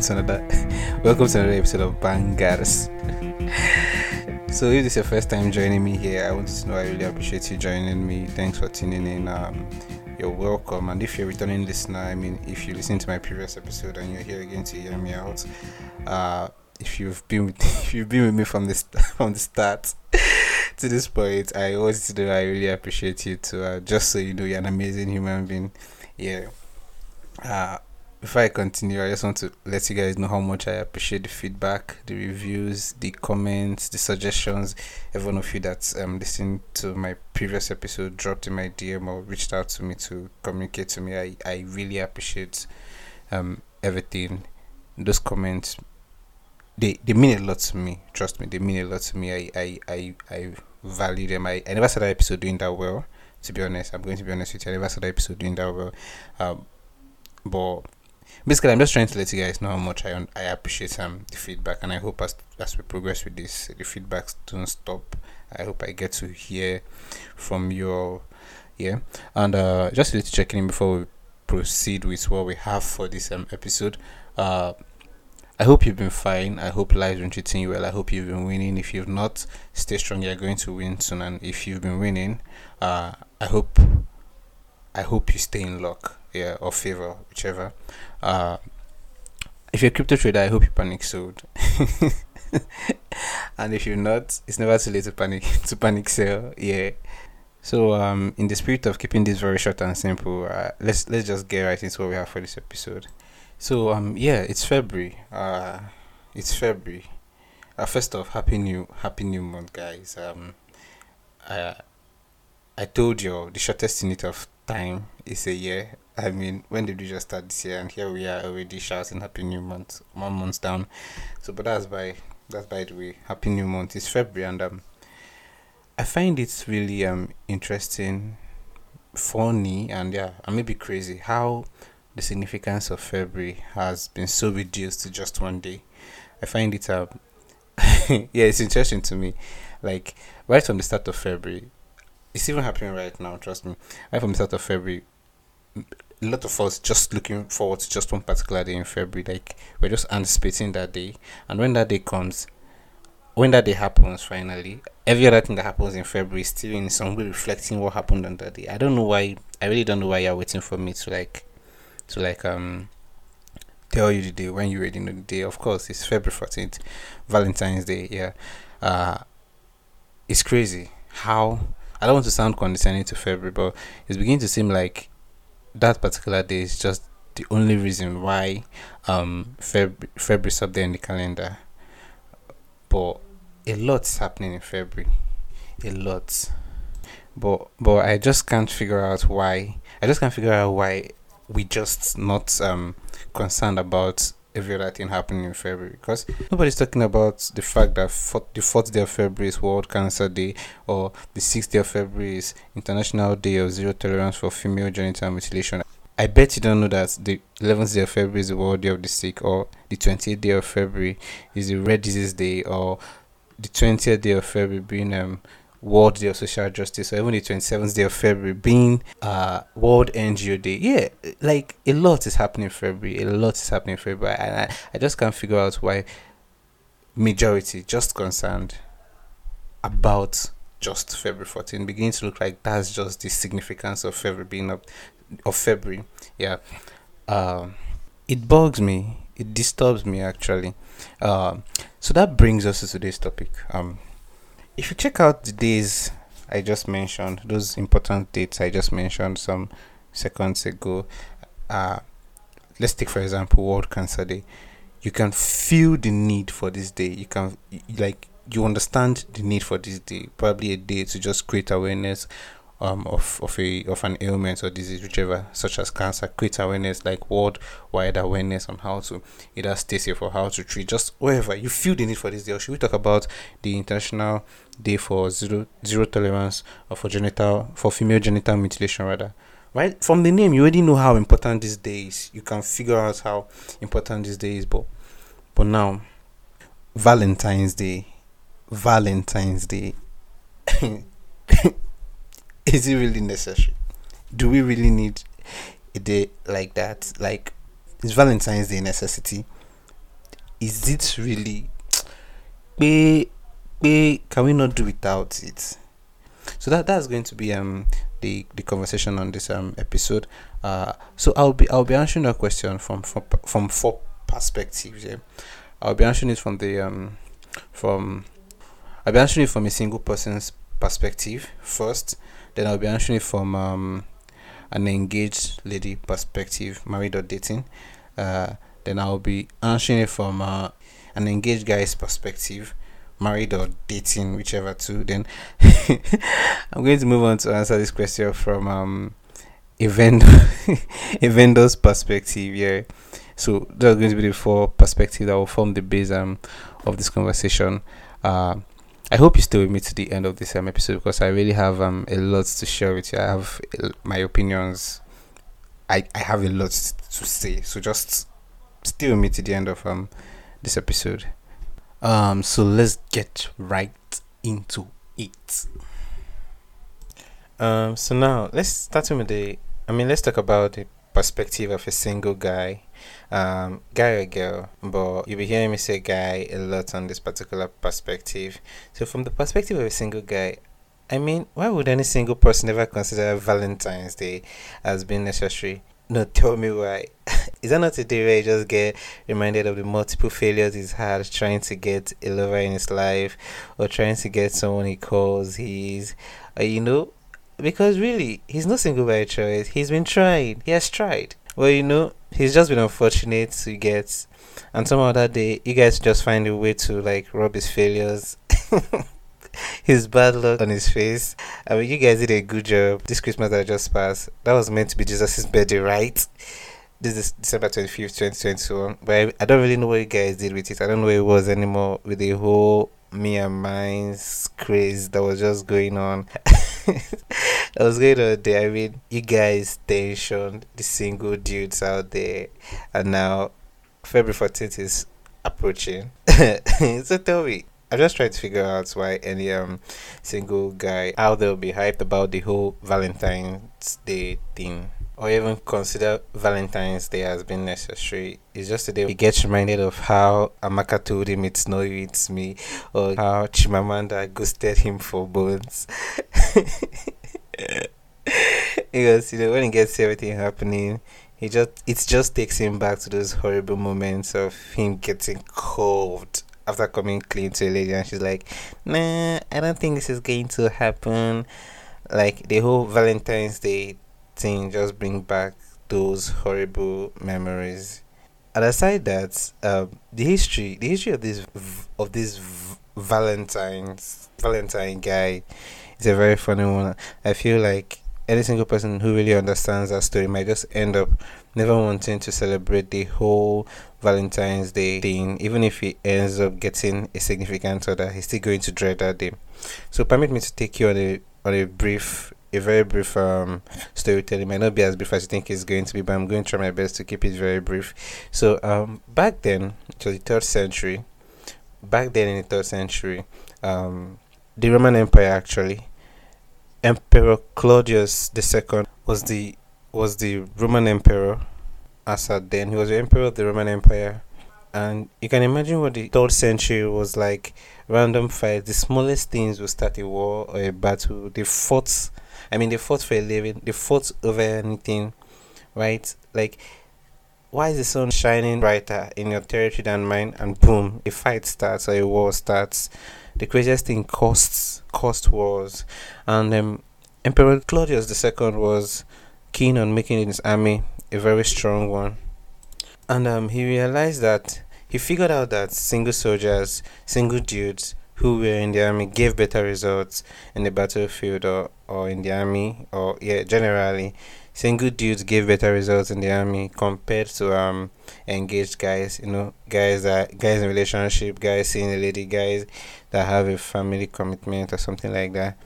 welcome to another welcome to another episode of Bangerrs. so if this is your first time joining me here, I want to know I really appreciate you joining me. Thanks for tuning in. Um, you're welcome. And if you're a returning listener, I mean, if you listen to my previous episode and you're here again to hear me out, uh, if you've been with, if you've been with me from this from the start to this point, I always do. I really appreciate you too. Uh, just so you know, you're an amazing human being. Yeah. Uh, before I continue, I just want to let you guys know how much I appreciate the feedback, the reviews, the comments, the suggestions. Every one of you that's um listened to my previous episode, dropped in my DM or reached out to me to communicate to me. I, I really appreciate um everything. Those comments they they mean a lot to me. Trust me, they mean a lot to me. I I I, I value them. I, I never saw that episode doing that well. To be honest, I'm going to be honest with you. I never saw that episode doing that well. Um, but basically i'm just trying to let you guys know how much i i appreciate um the feedback and i hope as as we progress with this the feedbacks don't stop i hope i get to hear from you yeah and uh just to check in before we proceed with what we have for this um episode uh I hope you've been fine. I hope life's been treating you well. I hope you've been winning. If you've not, stay strong. You're going to win soon. And if you've been winning, uh, I hope, I hope you stay in luck yeah, or favor, whichever. Uh, if you're a crypto trader, I hope you panic sold. and if you're not, it's never too late to panic to panic sell. Yeah. So um, in the spirit of keeping this very short and simple, uh, let's let's just get right into what we have for this episode. So um yeah, it's February. Uh, it's February. Uh, first off, happy new happy new month, guys. Um, I I told you the shortest unit of time is a year. I mean, when did we just start this year? And here we are already shouting Happy New Month, one month down. So, but that's by that's by the way. Happy New Month. It's February, and um, I find it really um interesting, funny, and yeah, I may be crazy how the significance of February has been so reduced to just one day. I find it um, yeah, it's interesting to me. Like right from the start of February, it's even happening right now. Trust me. Right from the start of February, a lot of us just looking forward to just one particular day in February. Like we're just anticipating that day, and when that day comes, when that day happens, finally, every other thing that happens in February is still in some way reflecting what happened on that day. I don't know why. I really don't know why you're waiting for me to like, to like um, tell you the day when you already know the day. Of course, it's February fourteenth, Valentine's Day. Yeah, uh, it's crazy how. I don't want to sound condescending to February, but it's beginning to seem like that particular day is just the only reason why um Feb- February's up there in the calendar. But a lot's happening in February. A lot. But but I just can't figure out why I just can't figure out why we just not um concerned about every other thing happening in February because nobody's talking about the fact that for, the fourth day of February is World Cancer Day or the sixth day of February is International Day of Zero Tolerance for Female Genital Mutilation. I bet you don't know that the 11th day of February is the World Day of the Sick, or the 20th day of February is the Rare Disease Day, or the 20th day of February being um World Day of Social Justice, or even the 27th day of February being uh, World NGO Day. Yeah, like a lot is happening in February. A lot is happening in February. And I, I just can't figure out why majority just concerned about just February 14 beginning to look like that's just the significance of February being up of February. Yeah. Um, it bugs me. It disturbs me actually. Um, so that brings us to today's topic. Um, if you check out the days I just mentioned, those important dates I just mentioned some seconds ago, uh, let's take for example World Cancer Day. You can feel the need for this day. You can like you understand the need for this day. Probably a day to just create awareness um, of of a of an ailment or disease, whichever, such as cancer, create awareness like worldwide awareness on how to either stay safe or how to treat, just wherever you feel the need for this day. Or should we talk about the International Day for Zero Zero Tolerance or for genital for female genital mutilation rather? Right from the name, you already know how important this day is. You can figure out how important this day is, but but now Valentine's Day, Valentine's Day. is it really necessary? Do we really need a day like that? Like, is Valentine's Day a necessity? is it really? Can we not do without it? So that that's going to be um the the conversation on this um episode. Uh, so I'll be I'll be answering that question from from from four perspectives. Yeah, I'll be answering it from the um from I'll be answering it from a single person's perspective first. Then I'll be answering it from um an engaged lady perspective, married or dating. Uh, then I'll be answering it from uh, an engaged guy's perspective, married or dating, whichever two. Then I'm going to move on to answer this question from um, a vendor, a vendor's perspective. Yeah. So that's going to be the four perspectives that will form the base um, of this conversation. Uh, I hope you stay with me to the end of this um, episode because I really have um, a lot to share with you. I have uh, my opinions. I, I have a lot to say. So just stay with me to the end of um this episode. Um so let's get right into it. Um so now let's start with the I mean let's talk about the perspective of a single guy um, guy or girl, but you'll be hearing me say guy a lot on this particular perspective. So, from the perspective of a single guy, I mean, why would any single person ever consider Valentine's Day as being necessary? No, tell me why. Is that not a day where you just get reminded of the multiple failures he's had trying to get a lover in his life or trying to get someone he calls his, uh, you know? Because really, he's not single by choice. He's been trying. He has tried. Well, you know, he's just been unfortunate to get, and somehow that day, you guys just find a way to like rub his failures. his bad luck on his face. I mean, you guys did a good job. This Christmas that just passed, that was meant to be Jesus' birthday, right? This is December 25th, 2021. But I, I don't really know what you guys did with it. I don't know where it was anymore with the whole me and mine's craze that was just going on. that was going on there. I mean, you guys tensioned the single dudes out there, and now February 14th is approaching. so tell me, I'm just trying to figure out why any um single guy out there will be hyped about the whole Valentine's Day thing or even consider Valentine's Day as being necessary. It's just a day he gets reminded of how Amaka told him it's no you, it's me, or how Chimamanda ghosted him for bones. because you know when he gets everything happening, he just it just takes him back to those horrible moments of him getting cold after coming clean to a lady, and she's like, "Nah, I don't think this is going to happen." Like the whole Valentine's Day thing just bring back those horrible memories. And aside that, um, the history, the history of this of this Valentine's Valentine guy is a very funny one. I feel like any single person who really understands that story might just end up never wanting to celebrate the whole Valentine's Day thing, even if he ends up getting a significant other, he's still going to dread that day. So permit me to take you on a on a brief a very brief um, storytelling. It might not be as brief as you think it's going to be, but I'm going to try my best to keep it very brief. So, um, back then, to the third century. Back then, in the third century, um, the Roman Empire actually, Emperor Claudius II was the was the Roman Emperor. As at then, he was the Emperor of the Roman Empire, and you can imagine what the third century was like. Random fights, the smallest things will start a war or a battle. They fought I mean, they fought for a living, they fought over anything, right? Like, why is the sun shining brighter in your territory than mine? And boom, a fight starts or a war starts. The craziest thing costs cost wars, and um, Emperor Claudius II was keen on making his army a very strong one, and um, he realized that he figured out that single soldiers, single dudes who were in the army gave better results in the battlefield or, or in the army or yeah generally single dudes gave better results in the army compared to um engaged guys you know guys that guys in relationship guys seeing a lady guys that have a family commitment or something like that.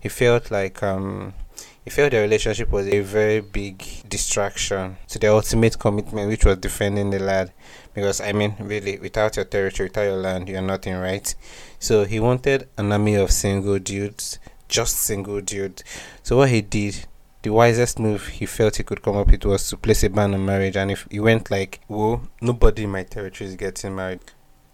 He felt like um he felt the relationship was a very big distraction to the ultimate commitment which was defending the lad because I mean, really, without your territory, without your land, you're nothing, right? So he wanted an army of single dudes, just single dudes. So what he did, the wisest move he felt he could come up with was to place a ban on marriage. And if he went like, "Whoa, nobody in my territory is getting married,"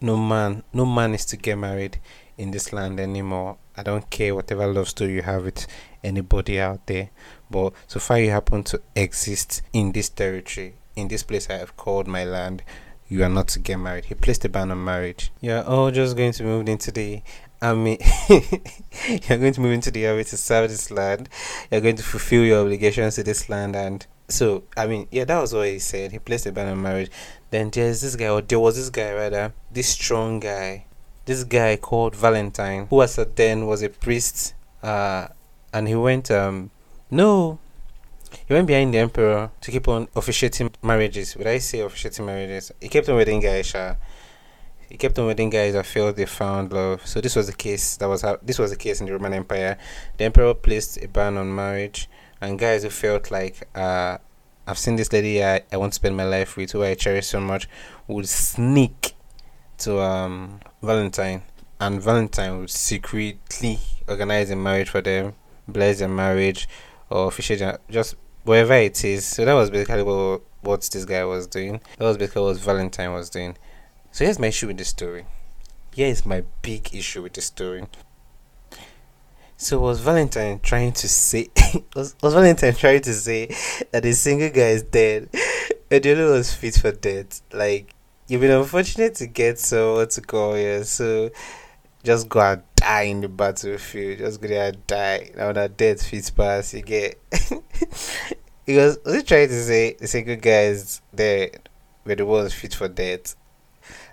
no man, no man is to get married in this land anymore. I don't care whatever love story you have with anybody out there, but so far you happen to exist in this territory, in this place I have called my land, you are not to get married. He placed a ban on marriage. You're all just going to move into the army. you're going to move into the army to serve this land. You're going to fulfill your obligations to this land and so I mean, yeah, that was what he said. He placed a ban on marriage. Then there's this guy, or there was this guy rather, this strong guy, this guy called Valentine, who was a then was a priest, uh, and he went um, no, he went behind the emperor to keep on officiating marriages. Would I say officiating marriages? He kept on wedding guys. He kept on wedding guys that felt they found love. So this was the case. That was how this was the case in the Roman Empire. The emperor placed a ban on marriage and guys who felt like uh, I've seen this lady I, I want to spend my life with, who I cherish so much, would sneak to um, Valentine, and Valentine would secretly organize a marriage for them, bless their marriage, or officiate just wherever it is. So that was basically what, what this guy was doing. That was basically what Valentine was doing. So here's my issue with this story. Here is my big issue with this story. So was Valentine trying to say was, was Valentine trying to say that the single guy is dead and was fit for death? Like you've been unfortunate to get someone to call you, so just go and die in the battlefield. Just go there and die. Now that death fits pass, you get because was he trying to say the single guy is dead but the one fit for death?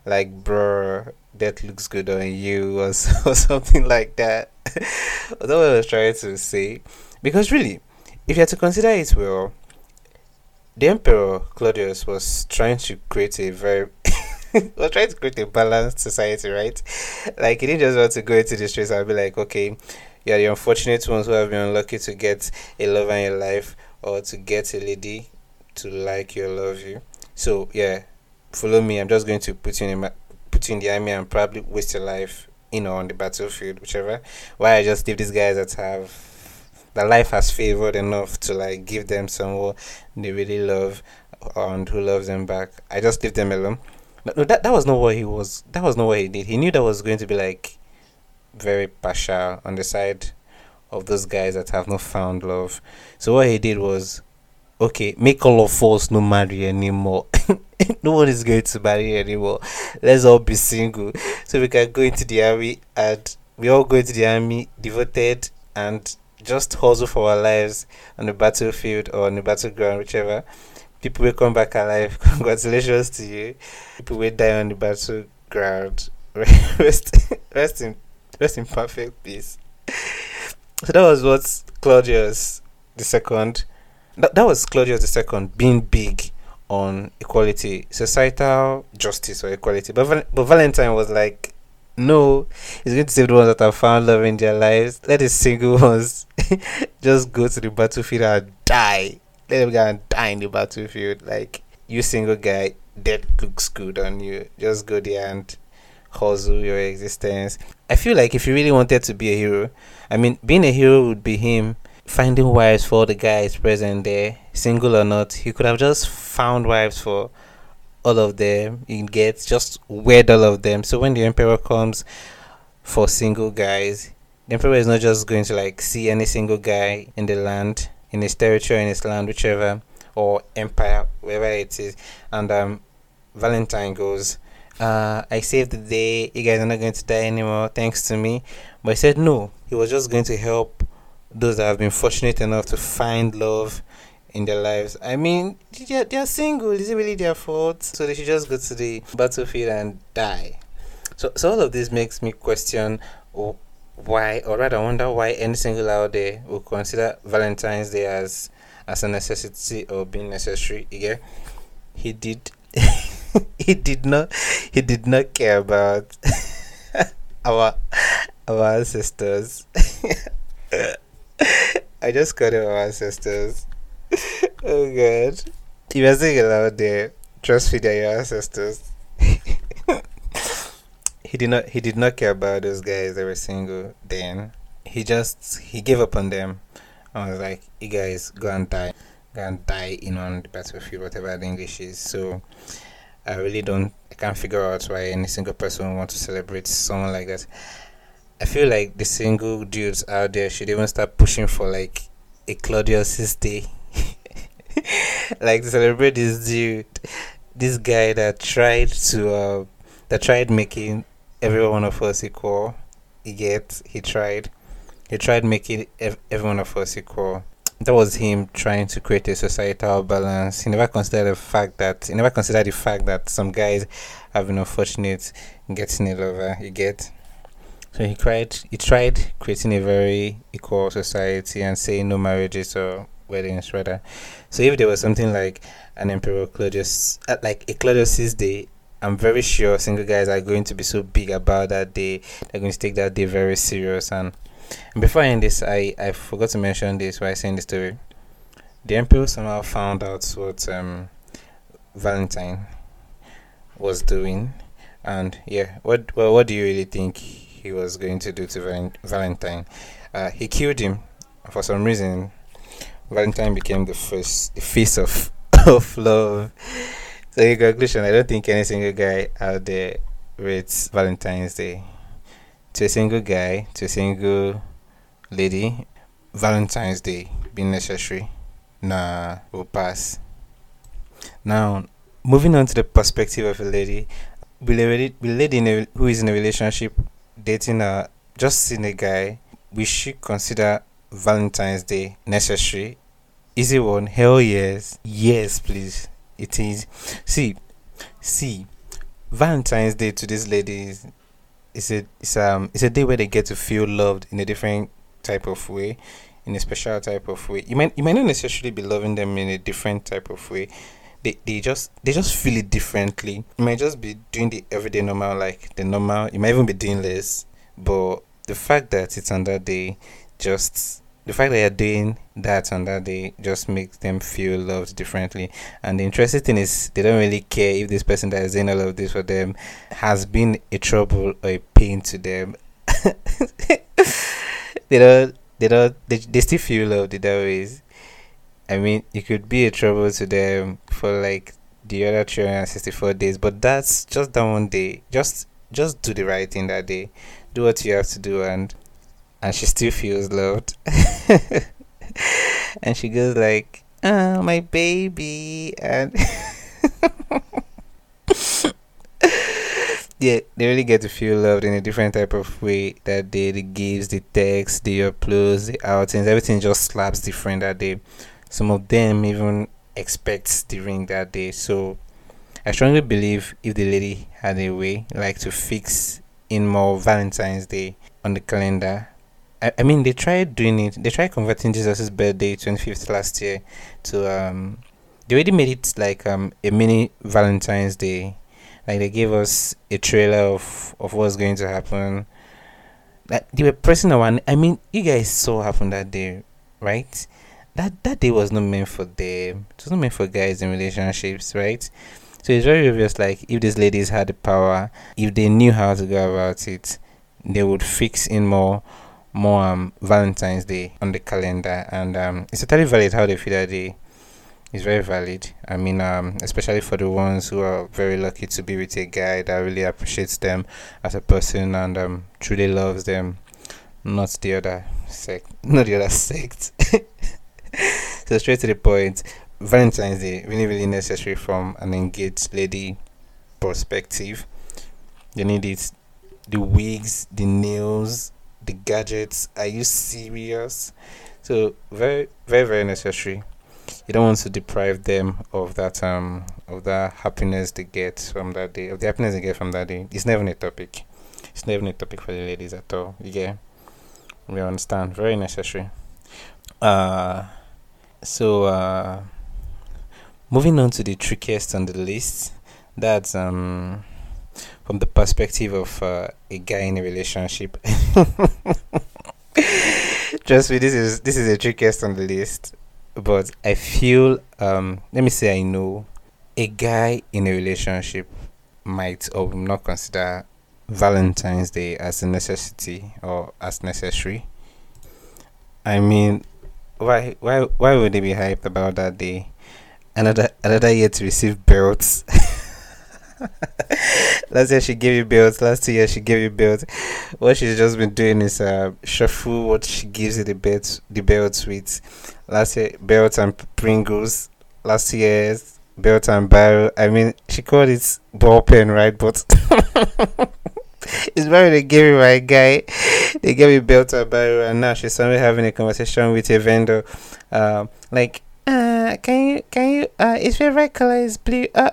Like bro, that looks good on you or, or something like that. That's what I was trying to say. Because really, if you had to consider it well, the Emperor Claudius was trying to create a very was trying to create a balanced society, right? Like he didn't just want to go into the streets and be like, okay, you're the unfortunate ones who have been unlucky to get a lover in your life or to get a lady to like you or love you. So yeah, follow me. I'm just going to put you in put you in the army and probably waste your life you know, on the battlefield, whichever. Why I just leave these guys that have that life has favored enough to like give them someone they really love and who loves them back. I just leave them alone. No, that that was not what he was. That was not what he did. He knew that was going to be like very partial on the side of those guys that have not found love. So what he did was, okay, make all of us no marry anymore. no one is going to marry anymore. Let's all be single. So we can go into the army and we all go into the army devoted and just hustle for our lives on the battlefield or on the battleground, whichever. People will come back alive. Congratulations to you. People will die on the battleground. rest, rest in, rest in perfect peace. So that was what Claudius the second. That, that was Claudius the second being big on equality, societal justice or equality. But but Valentine was like, no, he's going to save the ones that have found love in their lives. Let the single ones just go to the battlefield and die. Let them go and die in the battlefield. Like you single guy, that looks good on you. Just go there and hustle your existence. I feel like if you really wanted to be a hero, I mean, being a hero would be him finding wives for all the guys present there, single or not. He could have just found wives for all of them. He gets just wed all of them. So when the emperor comes for single guys, the emperor is not just going to like see any single guy in the land, in his territory, in his land, whichever, or empire, wherever it is. And um, Valentine goes, uh, I saved the day. You guys are not going to die anymore, thanks to me. But he said no. He was just going to help those that have been fortunate enough to find love in their lives. I mean, they're, they're single. Is it really their fault? So they should just go to the battlefield and die. So, so all of this makes me question why, or rather, wonder why any single out there will consider Valentine's Day as as a necessity or being necessary. Yeah, he did. he did not. He did not care about our our ancestors. I just cut him our ancestors. oh god. If you're aloud there, trust they're your ancestors. he did not he did not care about those guys were single then. He just he gave up on them. I was like, you guys go and die. Go and die in on the battlefield, whatever the English is. So I really don't. I can't figure out why any single person would want to celebrate someone like that. I feel like the single dudes out there should even start pushing for like a Claudius's day, like celebrate this dude, this guy that tried to, uh, that tried making every one of us equal. He get he tried, he tried making ev- every one of us equal that was him trying to create a societal balance. He never considered the fact that he never considered the fact that some guys have been unfortunate getting a lover. You get. So he tried. He tried creating a very equal society and saying no marriages or weddings rather. So if there was something like an Emperor Claudius, uh, like a Claudius's day, I'm very sure single guys are going to be so big about that day. They're going to take that day very serious and and before I end this, I, I forgot to mention this while I saying the story. The emperor somehow found out what um, Valentine was doing, and yeah, what well, what do you really think he was going to do to Valentine? Uh, he killed him. For some reason, Valentine became the first the face of of love. So in conclusion, I don't think any single guy out there rates Valentine's Day to a single guy, to a single lady, Valentine's Day being necessary. Nah, will pass. Now, moving on to the perspective of a lady, will a will a lady a, who is in a relationship dating a just seeing a guy, we should consider Valentine's Day necessary. Easy one, hell yes, yes, please. It is. See, see, Valentine's Day to these ladies it's a it's um it's a day where they get to feel loved in a different type of way, in a special type of way. You might you might not necessarily be loving them in a different type of way. They, they just they just feel it differently. You might just be doing the everyday normal like the normal. You might even be doing less, but the fact that it's on that day just the fact that you're doing that on that day just makes them feel loved differently. And the interesting thing is, they don't really care if this person that is doing all of this for them has been a trouble or a pain to them. they don't, they don't, they, they still feel loved in that ways. I mean, it could be a trouble to them for like the other 364 days, but that's just that one day. Just, just do the right thing that day. Do what you have to do and and she still feels loved. and she goes like, "Oh, my baby," and yeah, they really get to feel loved in a different type of way that day. The gifts, the texts, the uploads, the outings, everything just slaps different that day. Some of them even expect the ring that day. So I strongly believe if the lady had a way like to fix in more Valentine's Day on the calendar, I, I mean, they tried doing it. They tried converting Jesus' birthday, 25th last year, to um. They already made it like um a mini Valentine's Day. Like they gave us a trailer of of what's going to happen. Like they were pressing one. I mean, you guys saw what happened that day, right? That that day was not meant for them. It was not meant for guys in relationships, right? So it's very obvious. Like if these ladies had the power, if they knew how to go about it, they would fix in more more um, Valentine's Day on the calendar, and um, it's totally valid how they feel that day. It's very valid. I mean, um, especially for the ones who are very lucky to be with a guy that really appreciates them as a person and um, truly loves them, not the other sect, not the other sect. so straight to the point, Valentine's Day really, really necessary from an engaged lady perspective. You need it, the wigs, the nails, the gadgets. Are you serious? So very, very, very necessary. You don't want to deprive them of that um of that happiness they get from that day, of the happiness they get from that day. It's never a topic. It's never a topic for the ladies at all. Get we understand. Very necessary. Uh so uh moving on to the trickiest on the list. That's um from the perspective of uh, a guy in a relationship. Trust me, this is this is a trickiest on the list, but I feel um let me say I know a guy in a relationship might or will not consider Valentine's Day as a necessity or as necessary. I mean, why why why would they be hyped about that day? Another another year to receive belts. last year she gave you bills. Last year she gave you bills. What she's just been doing is uh, shuffle what she gives you the belt, the belts with. Last year belts and Pringles. Last year's belt and barrel. I mean, she called it ball pen, right? But it's very they gave me my guy. They gave me belt and barrel, and now she's suddenly having a conversation with a vendor. Um, like, uh, can you, can you, uh, his favorite color is blue. Uh,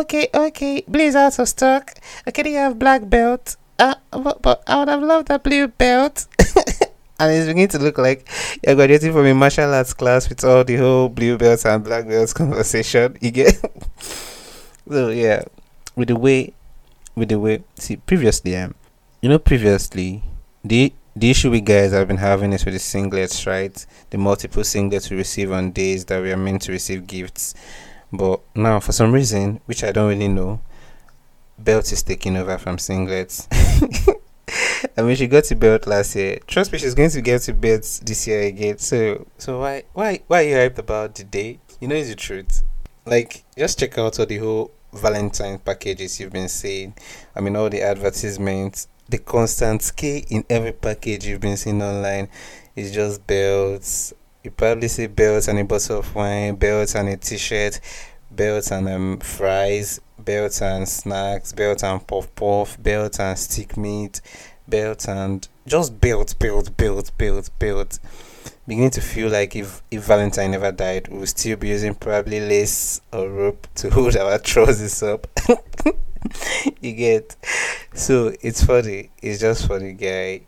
okay, okay. Blue is out of stock. Okay, do you have black belt? Uh, but, but I would have loved that blue belt. and it's beginning to look like you're graduating from a martial arts class with all the whole blue belts and black belts conversation. You get so yeah, with the way, with the way. See, previously, um, you know, previously the the issue we guys have been having is with the singlets, right? The multiple singlets we receive on days that we are meant to receive gifts, but now for some reason, which I don't really know, belt is taking over from singlets. I mean, she got to belt last year. Trust me, she's going to get to belt this year again. So, so why, why, why are you hyped about the day? You know, it's the truth. Like, just check out all the whole Valentine packages you've been seeing. I mean, all the advertisements, the constant key in every package you've been seeing online is just belts. You probably see belts and a bottle of wine, belts and a t-shirt, belts and um, fries, belts and snacks, belts and puff puff, belts and stick meat, belts and just belt, belt, belt, belt, belt. Beginning to feel like if if Valentine never died, we'll still be using probably lace or rope to hold our trousers up. you get so it's funny. It's just funny, guy.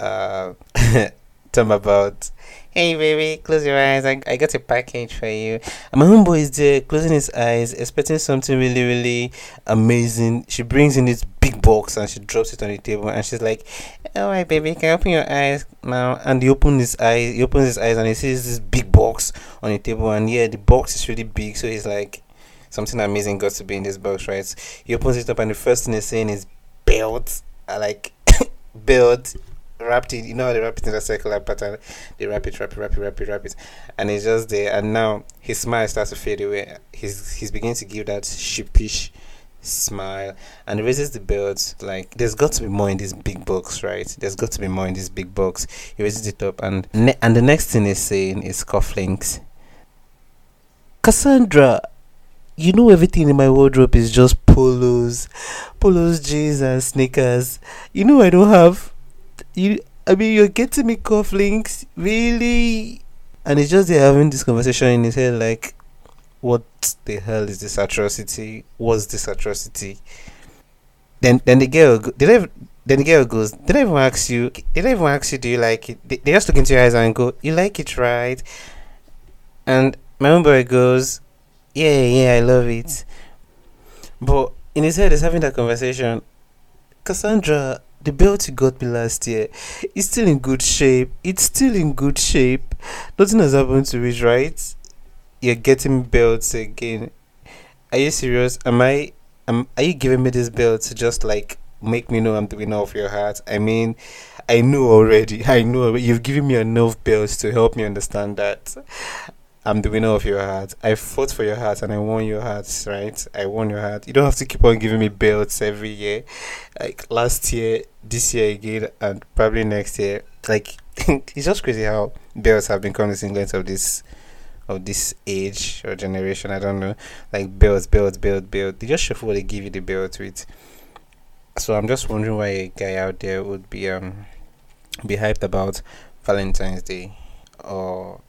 Uh, talk about Hey baby, close your eyes. I, I got a package for you. And my homeboy is there, closing his eyes, expecting something really, really amazing. She brings in this big box and she drops it on the table and she's like, Alright baby, can you open your eyes now? And he opens his eyes he opens his eyes and he sees this big box on the table and yeah the box is really big, so he's like something amazing got to be in this box, right? He opens it up and the first thing he's saying is belt. I like belt wrapped it, you know, they wrap it in a circular pattern. They wrap it, wrap it, wrap it, wrap it, wrap it, and it's just there. And now his smile starts to fade away. He's he's beginning to give that sheepish smile. And raises the belt like there's got to be more in this big box right? There's got to be more in this big box. He raises it up and ne- and the next thing he's saying is cufflinks. Cassandra you know everything in my wardrobe is just polos polos jeans and sneakers. You know i don't have you I mean you're getting me cufflinks, really? And it's just they're having this conversation in his head like what the hell is this atrocity? What's this atrocity? Then then the girl did I then the girl goes, I even ask you did I even ask you do you like it? They, they just look into your eyes and go, You like it right? And my own boy goes, Yeah, yeah, I love it. But in his head he's having that conversation. Cassandra, the belt you got me last year is still in good shape. It's still in good shape. Nothing has happened to it, right? You're getting belts again. Are you serious? Am I? Am are you giving me this belt to just like make me know I'm the winner of your heart? I mean, I know already. I know you've given me enough belts to help me understand that. I'm the winner of your heart. I fought for your heart and I won your heart, right? I won your heart. You don't have to keep on giving me belts every year. Like last year, this year again, and probably next year. Like it's just crazy how belts have become the singlet of this of this age or generation. I don't know. Like belts, belts, belt, belt. They just shuffle what they give you the belt with. So I'm just wondering why a guy out there would be um be hyped about Valentine's Day or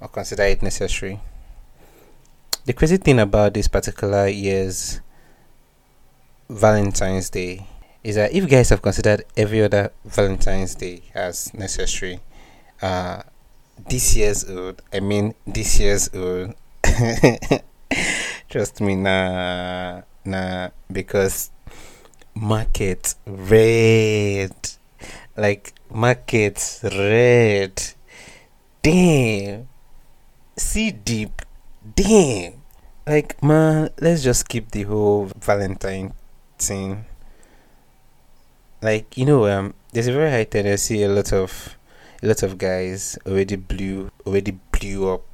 or consider it necessary. The crazy thing about this particular year's Valentine's Day is that if guys have considered every other Valentine's Day as necessary, uh, this year's old, I mean this year's old, trust me, nah, nah, because market red, like market red, damn see deep. Damn. Like man, let's just keep the whole Valentine thing. Like, you know, um there's a very high tendency a lot of a lot of guys already blew already blew up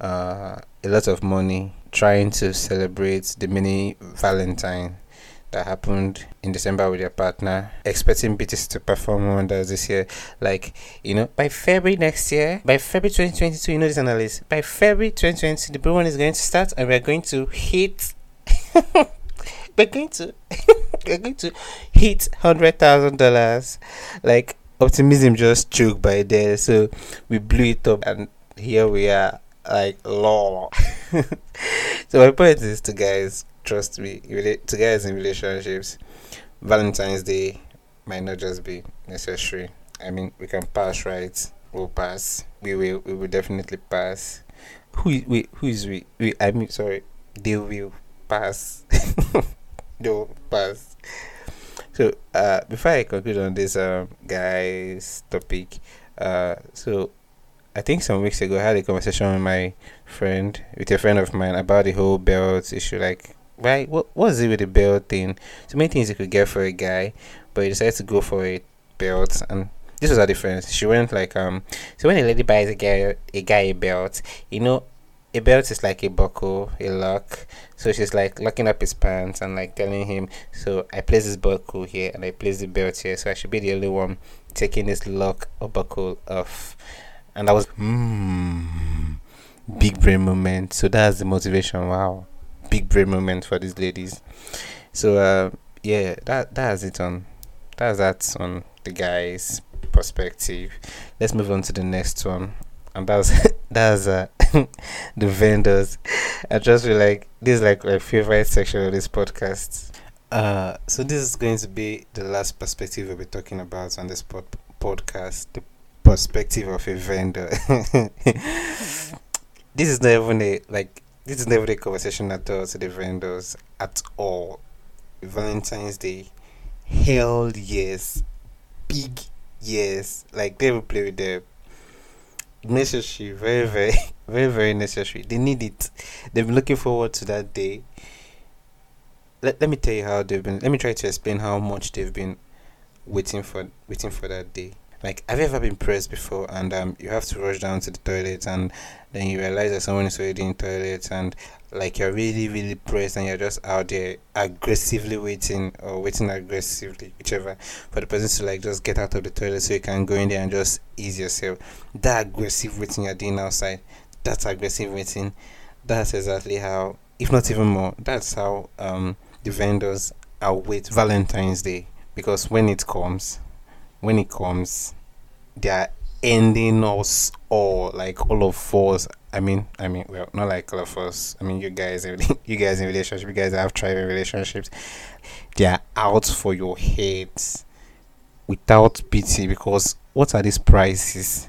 uh a lot of money trying to celebrate the mini Valentine that happened in December with your partner, expecting BTC to perform wonders this year. Like, you know, by February next year, by February 2022, you know this analyst, by February 2022, the program is going to start and we're going to hit. we're going to we're going to hit hundred thousand dollars like optimism just choked by there so we blew it up and here we are like law so my point is to guys trust me to guys in relationships valentine's day might not just be necessary. I mean we can pass right? We'll pass. We will we will definitely pass. Who we who is we, we i mean sorry they will pass. They'll pass. So uh before i conclude on this um guys topic uh so I think some weeks ago I had a conversation with my friend, with a friend of mine about the whole belt issue. Like, right, what was it with the belt thing? So many things you could get for a guy, but he decided to go for a belt, and this was our difference. She went like, um, so when a lady buys a guy a guy a belt, you know, a belt is like a buckle, a lock. So she's like locking up his pants and like telling him, so I place this buckle here and I place the belt here, so I should be the only one taking this lock or buckle off and I was hmm big brain moment. So that's the motivation. Wow, big brain moment for these ladies. So uh, yeah, that that's it on that's that on the guys' perspective. Let's move on to the next one, and that's that's uh, the vendors. I just feel like this is like my favorite section of this podcast. Uh, so this is going to be the last perspective we'll be talking about on this pod- podcast. The perspective of a vendor. this is not even a like this is never a conversation at all to the vendors at all. Valentine's Day, hell yes, big yes. Like they will play with the necessary, very, very, very, very necessary. They need it. They've been looking forward to that day. Let, let me tell you how they've been. Let me try to explain how much they've been waiting for waiting for that day like have you ever been pressed before and um you have to rush down to the toilet and then you realize that someone is already in toilet and like you're really really pressed and you're just out there aggressively waiting or waiting aggressively whichever for the person to like just get out of the toilet so you can go in there and just ease yourself. That aggressive waiting you're doing outside that's aggressive waiting that's exactly how if not even more that's how um the vendors await valentine's day. Because when it comes when it comes, they are ending us all, like all of us. I mean, I mean, well, not like all of us. I mean, you guys, you guys in relationship, you guys have thriving relationships. They are out for your heads without pity because what are these prices?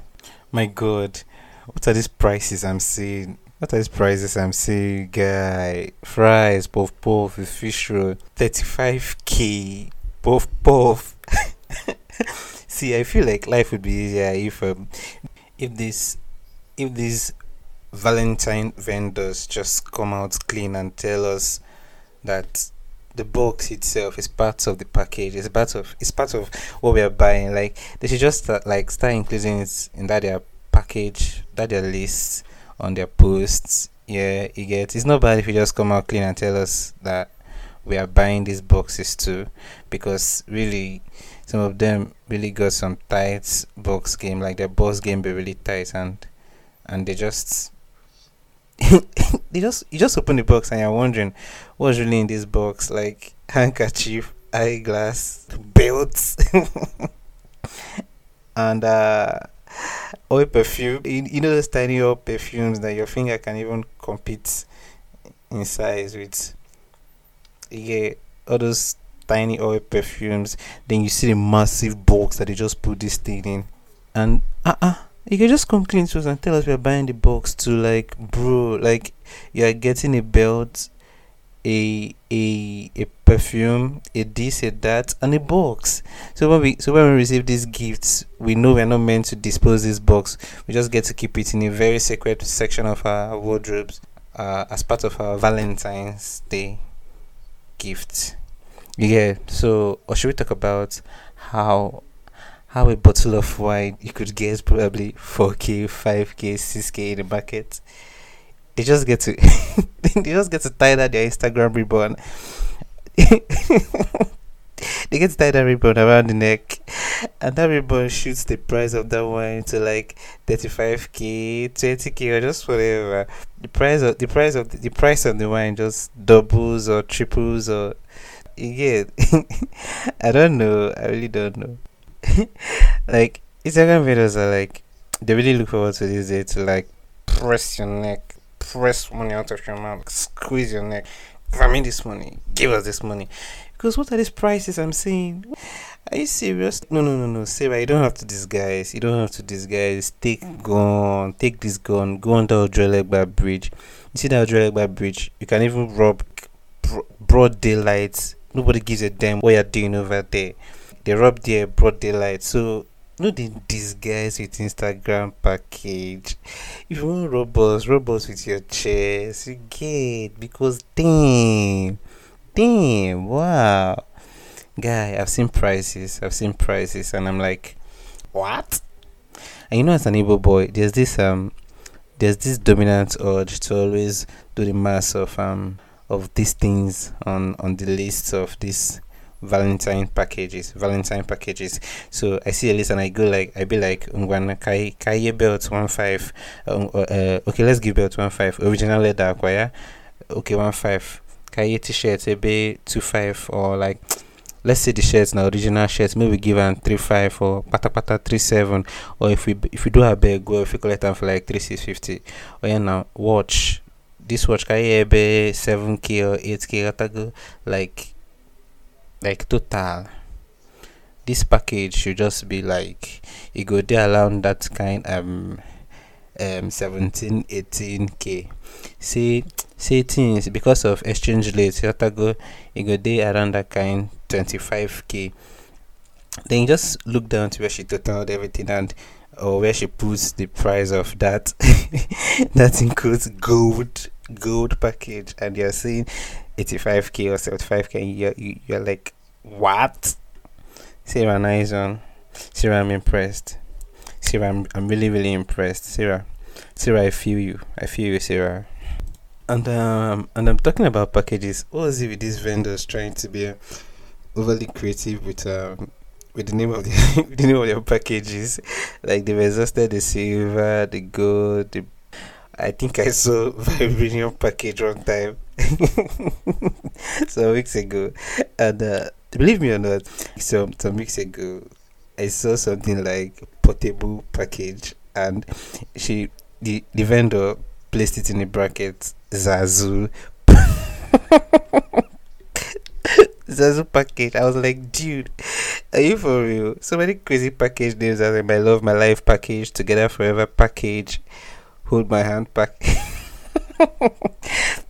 My God, what are these prices I'm seeing? What are these prices I'm seeing, guy? Fries, puff puff, fish roll, 35k, puff puff. See, I feel like life would be easier if um, if this if these Valentine vendors just come out clean and tell us that the box itself is part of the package. It's part of it's part of what we are buying. Like they should just start, like start including it in that their package, that their list on their posts. Yeah, you get. It's not bad if you just come out clean and tell us that we are buying these boxes too, because really some of them really got some tight box game, like their boss game be really tight and and they just they just you just open the box and you're wondering what's really in this box, like handkerchief, eyeglass, belts and uh oil perfume. You, know those tiny oil perfumes that your finger can even compete in size with. Yeah, all those tiny oil perfumes. Then you see the massive box that they just put this thing in. And uh uh you can just come clean to us and tell us we're buying the box to like bro, like you're getting a belt, a a a perfume, a this, a that, and a box. So when we so when we receive these gifts, we know we're not meant to dispose this box. We just get to keep it in a very sacred section of our wardrobes uh, as part of our Valentine's Day gift. Yeah, so or should we talk about how how a bottle of wine you could get probably 4k, 5k, 6k in the market? they just get to they just get to tie that their Instagram ribbon. they get to tie that ribbon around the neck, and that ribbon shoots the price of that wine to like thirty-five k, twenty k, or just whatever. The price of the price of the, the price of the wine just doubles or triples or yeah. I don't know. I really don't know. like Instagram videos are like they really look forward to this day to like press your neck, press money out of your mouth, squeeze your neck. Give me this money. Give us this money. Because what are these prices I'm seeing? Are you serious? No, no, no, no. Sarah, you don't have to disguise. You don't have to disguise. Take gun. Take this gun. Go under Ojuelegba Bridge. You see that Ojuelegba Bridge? You can even rob broad daylight. Nobody gives a damn what you're doing over there. They rob their broad daylight. So no dey disguise with instagram package if you want robots robots with your chest you get because damn damn wow guy i've seen prices i've seen prices and i'm like what and you know as an able boy there's this um there's this dominant urge to always do the mass of um of these things on on the list of these valentine packages valentine packages. So i see a list and i go like i be like ngwana kai kai belt one five um, uh, okay let's give belt one five original leather acquire okay one five. Kai t-shirt maybe two five or like let's say the shirts now original shirts maybe give them three five or pata pata three seven. Or if we if we do a big well if we collect them for like three six fifty. Or yeah now watch this watch kai be seven k or eight k like like total. This package should just be like it go there around that kind um um 17 18k say say things because of exchange rate you go it go there around that kind 25k then you just look down to where she totaled everything and or where she puts the price of that that includes gold gold package and you're seeing 85k or 75k you're, you're like what? Sarah nice one. Sarah i'm impressed. Sarah I'm, I'm really really impressed. Sarah sarah i feel you. I feel you sarah. And um and i'm talking about packages. What was it with these vendors trying to be overly creative with um with the name of the, the name of their packages? Like they've exhausted the silver the gold the I think I saw vibranium package one time some weeks ago, and uh, believe me or not, some some weeks ago, I saw something like portable package, and she the the vendor placed it in a bracket Zazu. Zazu package. I was like, dude, are you for real? So many crazy package names as like my love, my life package, together forever package hold my hand back.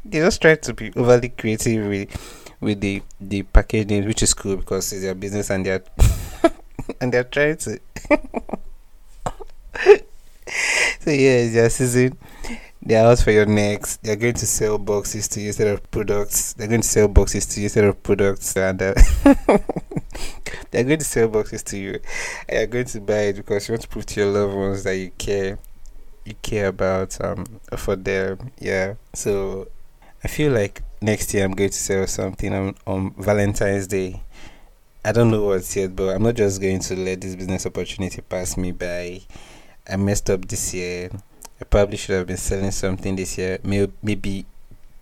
they just try to be overly creative with with the the packaging, which is cool because it's their business and they're and they're trying to. so yeah, it's their season. They're out for your next. They're going to sell boxes to you instead of products. They're going to sell boxes to you instead of products, and uh, they're going to sell boxes to you. And you're going to buy it because you want to prove to your loved ones that you care you care about um for them yeah. So i feel like next year i'm going to sell something on, on valentine's day. I don't know what's yet but i'm not just going to let this business opportunity pass me by. I messed up this year. I probably should have been selling something this year. Maybe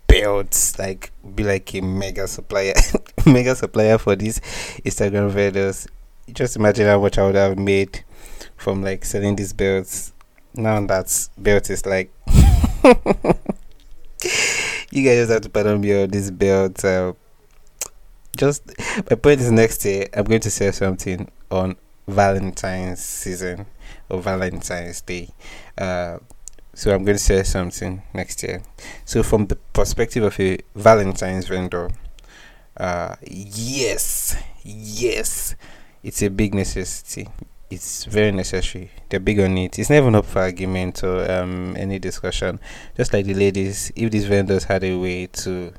belts like be like a mega supplier mega supplier for these instagram vendors. Just imagine how much i would have made from like selling these belts now that belt is like you guys just have to pardon me on this belt uh, just my point is next year i'm going to say something on valentine's season or valentine's day. Uh, so i'm going to say something next year. So from the perspective of a valentine's vendor uh, yes yes it's a big necessity it's very necessary. They're big on it. It's never up for argument or um, any discussion. Just like the ladies, if these vendors had a way to,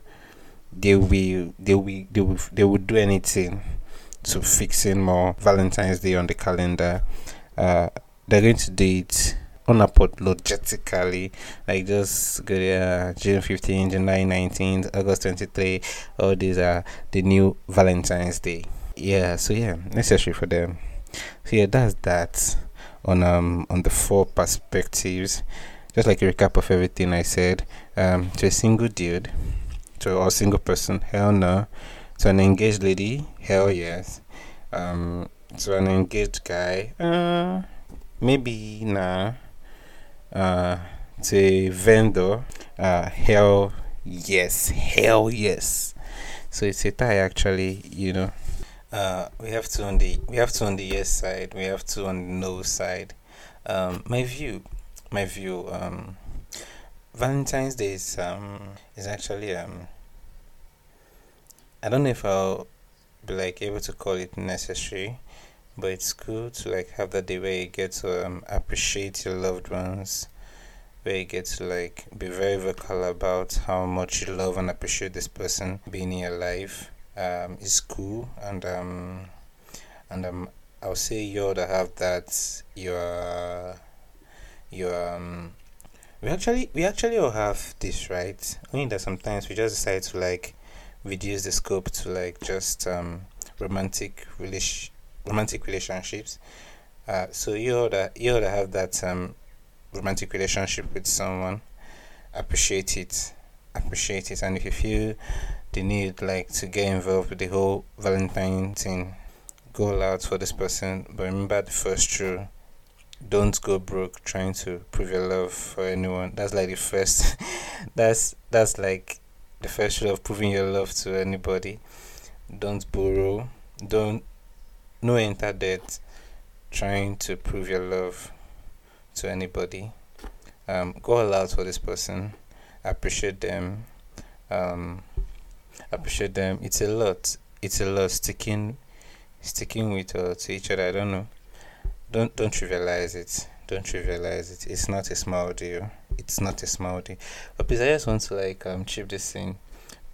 they will, they will, they will, they would do anything to fix in more Valentine's Day on the calendar. Uh, they're going to do it unapologetically like just go there June 15, July 19th, August 23. All these are the new Valentine's Day. Yeah, so yeah, necessary for them. Yeah, that's that on um on the four perspectives. Just like a recap of everything I said. Um, to a single dude, to a single person, hell no. To an engaged lady, hell yes. Um, to an engaged guy, uh, maybe nah. Uh, to a vendor, uh, hell yes, hell yes. So it's a tie actually, you know. Uh, we have two on the we have two on the yes side, we have two on the no side. Um, my view, my view. Um, Valentine's Day is um is actually um. I don't know if I'll be like able to call it necessary, but it's cool to like have that day where you get to um, appreciate your loved ones, where you get to like be very vocal about how much you love and appreciate this person being in your life um, is cool and um and um I'll say you ought to have that your your um we actually we actually all have this right? Only that sometimes we just decide to like reduce the scope to like just um romantic relation romantic relationships. Uh so you ought to you ought to have that um romantic relationship with someone. Appreciate it. Appreciate it. And if you feel the need like to get involved with the whole Valentine thing. Go out for this person, but remember the first rule. Don't go broke trying to prove your love for anyone. That's like the first that's that's like the first rule of proving your love to anybody. Don't borrow. Don't no enter debt trying to prove your love to anybody. Um, go all out for this person. Appreciate them. Um, appreciate them. It's a lot. It's a lot sticking, sticking with uh, to each other. I don't know. Don't don't trivialize it. Don't trivialize it. It's not a small deal. It's not a small deal. But please, I just want to like um chip this in.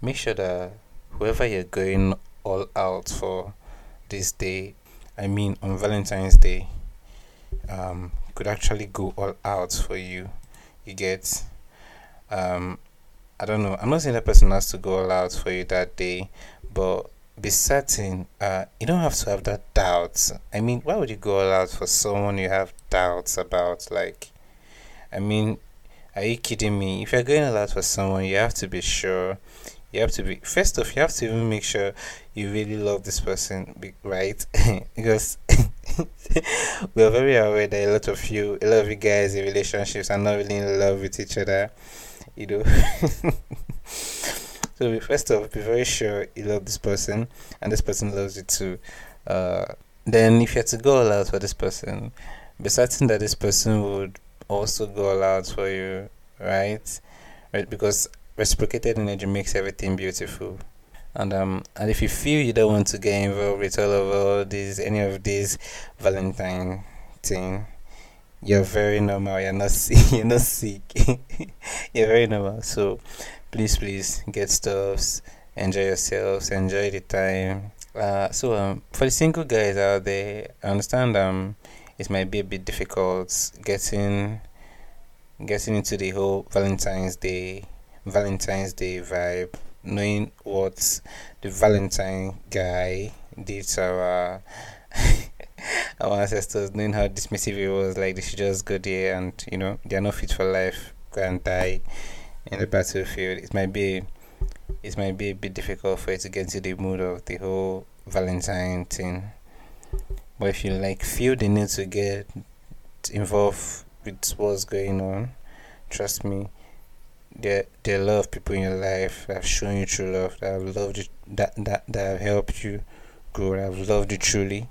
Make sure that whoever you're going all out for this day, I mean on Valentine's Day, um, could actually go all out for you. You get um I don't know. I'm not saying that person has to go all out for you that day, but be certain. Uh, you don't have to have that doubt. I mean, why would you go all out for someone you have doubts about? Like, I mean, are you kidding me? If you're going all out for someone, you have to be sure. You have to be first off. You have to even make sure you really love this person, right? because we are very aware that a lot of you, a lot of you guys in relationships are not really in love with each other you know. so first off, be very sure you love this person and this person loves you too. Uh, then if you had to go all out for this person, be certain that this person would also go all out for you, right? Right, because reciprocated energy makes everything beautiful. And um, and if you feel you don't want to get involved with all of all these, any of these Valentine thing, you're very normal. You're not sick. You're not sick. you're very normal. So please, please get stuffs. Enjoy yourselves. Enjoy the time. Uh, so um, for the single guys out there, I understand um, it might be a bit difficult getting getting into the whole Valentine's Day Valentine's Day vibe, knowing what the Valentine guy did to our our ancestors knowing how dismissive it was, like they should just go there and you know they are not fit for life, go and die in the battlefield. It might be it might be a bit difficult for you to get into the mood of the whole Valentine thing. But if you like feel the need to get involved with what's going on, trust me, there there are a lot of people in your life that have shown you true love, that have loved you, that that that have helped you grow, that have loved you truly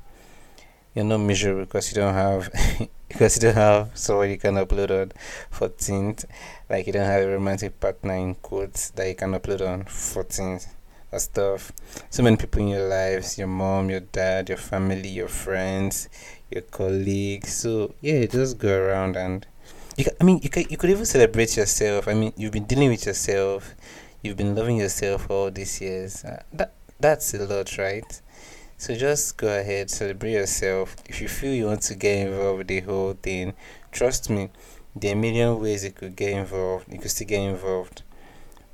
you're not miserable because you don't have because you don't have someone you can upload on 14th like you don't have a romantic partner in quotes that you can upload on 14th or stuff so many people in your lives your mom your dad your family your friends your colleagues. So yeah just go around and you can, I mean you could you could even celebrate yourself. I mean you've been dealing with yourself. You've been loving yourself all these years. Uh, that that's a lot right so just go ahead, celebrate yourself. If you feel you want to get involved with the whole thing, trust me, there are a million ways you could get involved. You could still get involved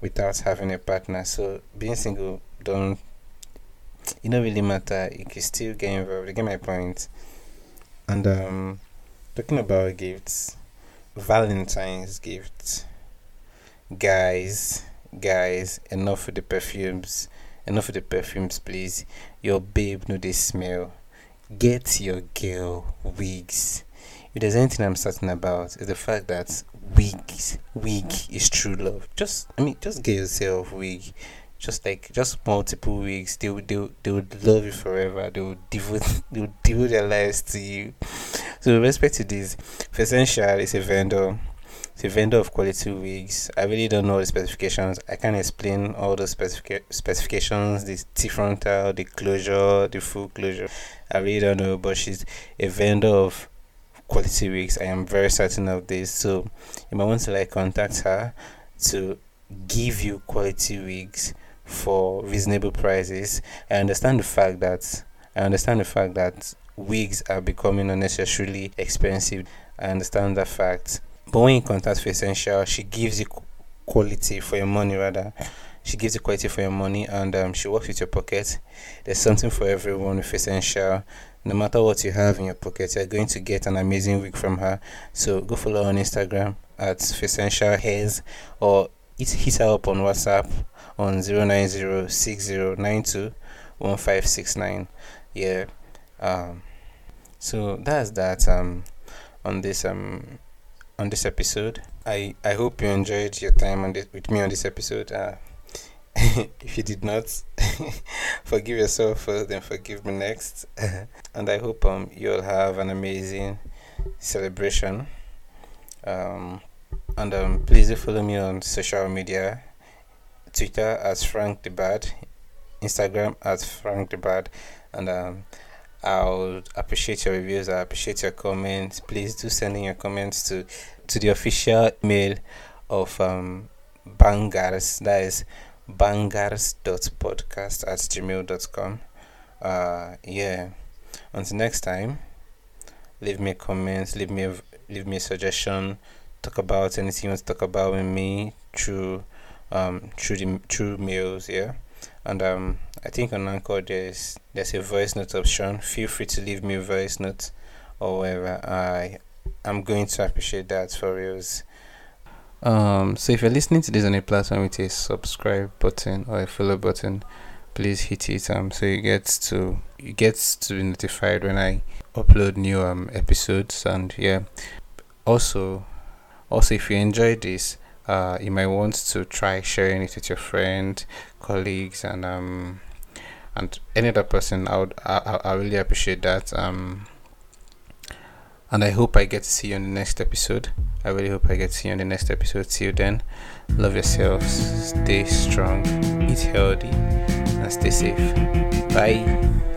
without having a partner. So being single don't it don't really matter. You can still get involved. You get my point. And um talking about gifts, Valentine's gifts. Guys, guys, enough with the perfumes. Enough of the perfumes, please. Your babe know they smell. Get your girl wigs. If there's anything I'm certain about, is the fact that wigs, wig is true love. Just, I mean, just get yourself wig. Just like, just multiple wigs. They would, they would, they would love you forever. They would devote, they would devote their lives to you. So, with respect to this, Essential is a vendor a vendor of quality wigs. I really don't know the specifications. I can't explain all the specific specifications, the T-frontal, the closure, the full closure. I really don't know, but she's a vendor of quality wigs. I am very certain of this. So you might want to like contact her to give you quality wigs for reasonable prices. I understand the fact that I understand the fact that wigs are becoming unnecessarily expensive. I understand that fact but when you contact Fayssential, she gives you quality for your money rather. She gives you quality for your money and um, she works with your pocket. There's something for everyone with essential. No matter what you have in your pocket, you're going to get an amazing wig from her. So go follow her on Instagram at essential hairs or hit her up on WhatsApp on 09060921569. Yeah. Um so that's that um on this um on this episode. I, I hope you enjoyed your time this, with me on this episode. Uh, if you did not, forgive yourself first, then forgive me next. and I hope um you'll have an amazing celebration. Um, and um, please do follow me on social media Twitter as Frank the Bad, Instagram as Frank the Bad, and um, I would appreciate your reviews. I appreciate your comments. Please do send in your comments to to the official mail of um, Bangerrs. That is bangerrs.podcast at gmail.com. Uh, yeah. Until next time, leave me a comment, leave me a, leave me a suggestion, talk about anything you want to talk about with me through um through the through mails. Yeah and um I think on Anchor there's there's a voice note option. Feel free to leave me a voice note or whatever. I I'm going to appreciate that for reals. Um, so if you're listening to this on a platform with a subscribe button or a follow button, please hit it um so you get to you get to be notified when I upload new um episodes and yeah. Also, also if you enjoy this, uh, you might want to try sharing it with your friend, colleagues, and um, and any other person. I would, I, I really appreciate that. Um, and I hope I get to see you on the next episode. I really hope I get to see you on the next episode. You then. Love yourselves. Stay strong. Eat healthy, and stay safe. Bye.